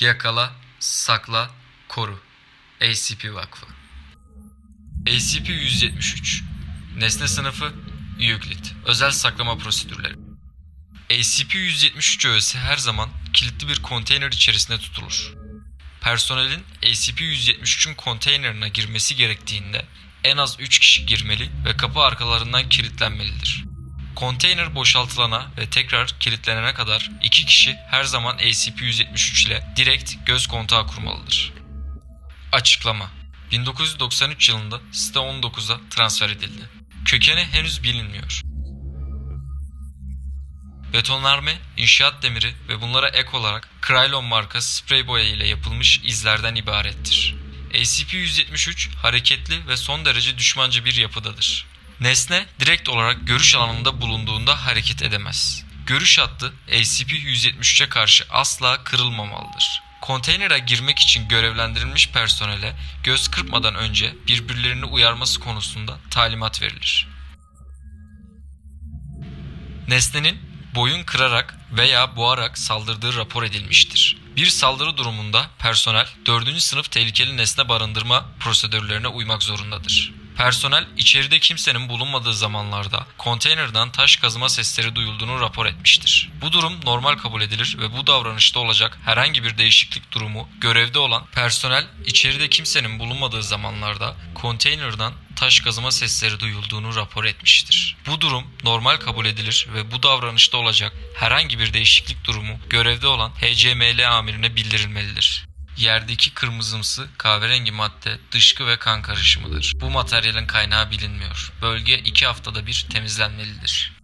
Yakala, sakla, koru. ACP Vakfı. ACP-173 Nesne sınıfı Euclid Özel saklama prosedürleri ACP-173 öğesi her zaman kilitli bir konteyner içerisinde tutulur. Personelin ACP-173'ün konteynerine girmesi gerektiğinde en az 3 kişi girmeli ve kapı arkalarından kilitlenmelidir. Konteyner boşaltılana ve tekrar kilitlenene kadar 2 kişi her zaman ACP-173 ile direkt göz kontağı kurmalıdır. Açıklama 1993 yılında site 19'a transfer edildi. Kökeni henüz bilinmiyor. Betonarme, inşaat demiri ve bunlara ek olarak Krylon marka sprey boya ile yapılmış izlerden ibarettir. SCP-173 hareketli ve son derece düşmanca bir yapıdadır. Nesne direkt olarak görüş alanında bulunduğunda hareket edemez. Görüş hattı SCP-173'e karşı asla kırılmamalıdır. Konteynere girmek için görevlendirilmiş personele göz kırpmadan önce birbirlerini uyarması konusunda talimat verilir. Nesnenin boyun kırarak veya boğarak saldırdığı rapor edilmiştir. Bir saldırı durumunda personel 4. sınıf tehlikeli nesne barındırma prosedürlerine uymak zorundadır. Personel içeride kimsenin bulunmadığı zamanlarda konteynerden taş kazıma sesleri duyulduğunu rapor etmiştir. Bu durum normal kabul edilir ve bu davranışta olacak herhangi bir değişiklik durumu görevde olan personel içeride kimsenin bulunmadığı zamanlarda konteynerden taş kazıma sesleri duyulduğunu rapor etmiştir. Bu durum normal kabul edilir ve bu davranışta olacak herhangi bir değişiklik durumu görevde olan HCML amirine bildirilmelidir. Yerdeki kırmızımsı kahverengi madde dışkı ve kan karışımıdır. Bu materyalin kaynağı bilinmiyor. Bölge 2 haftada bir temizlenmelidir.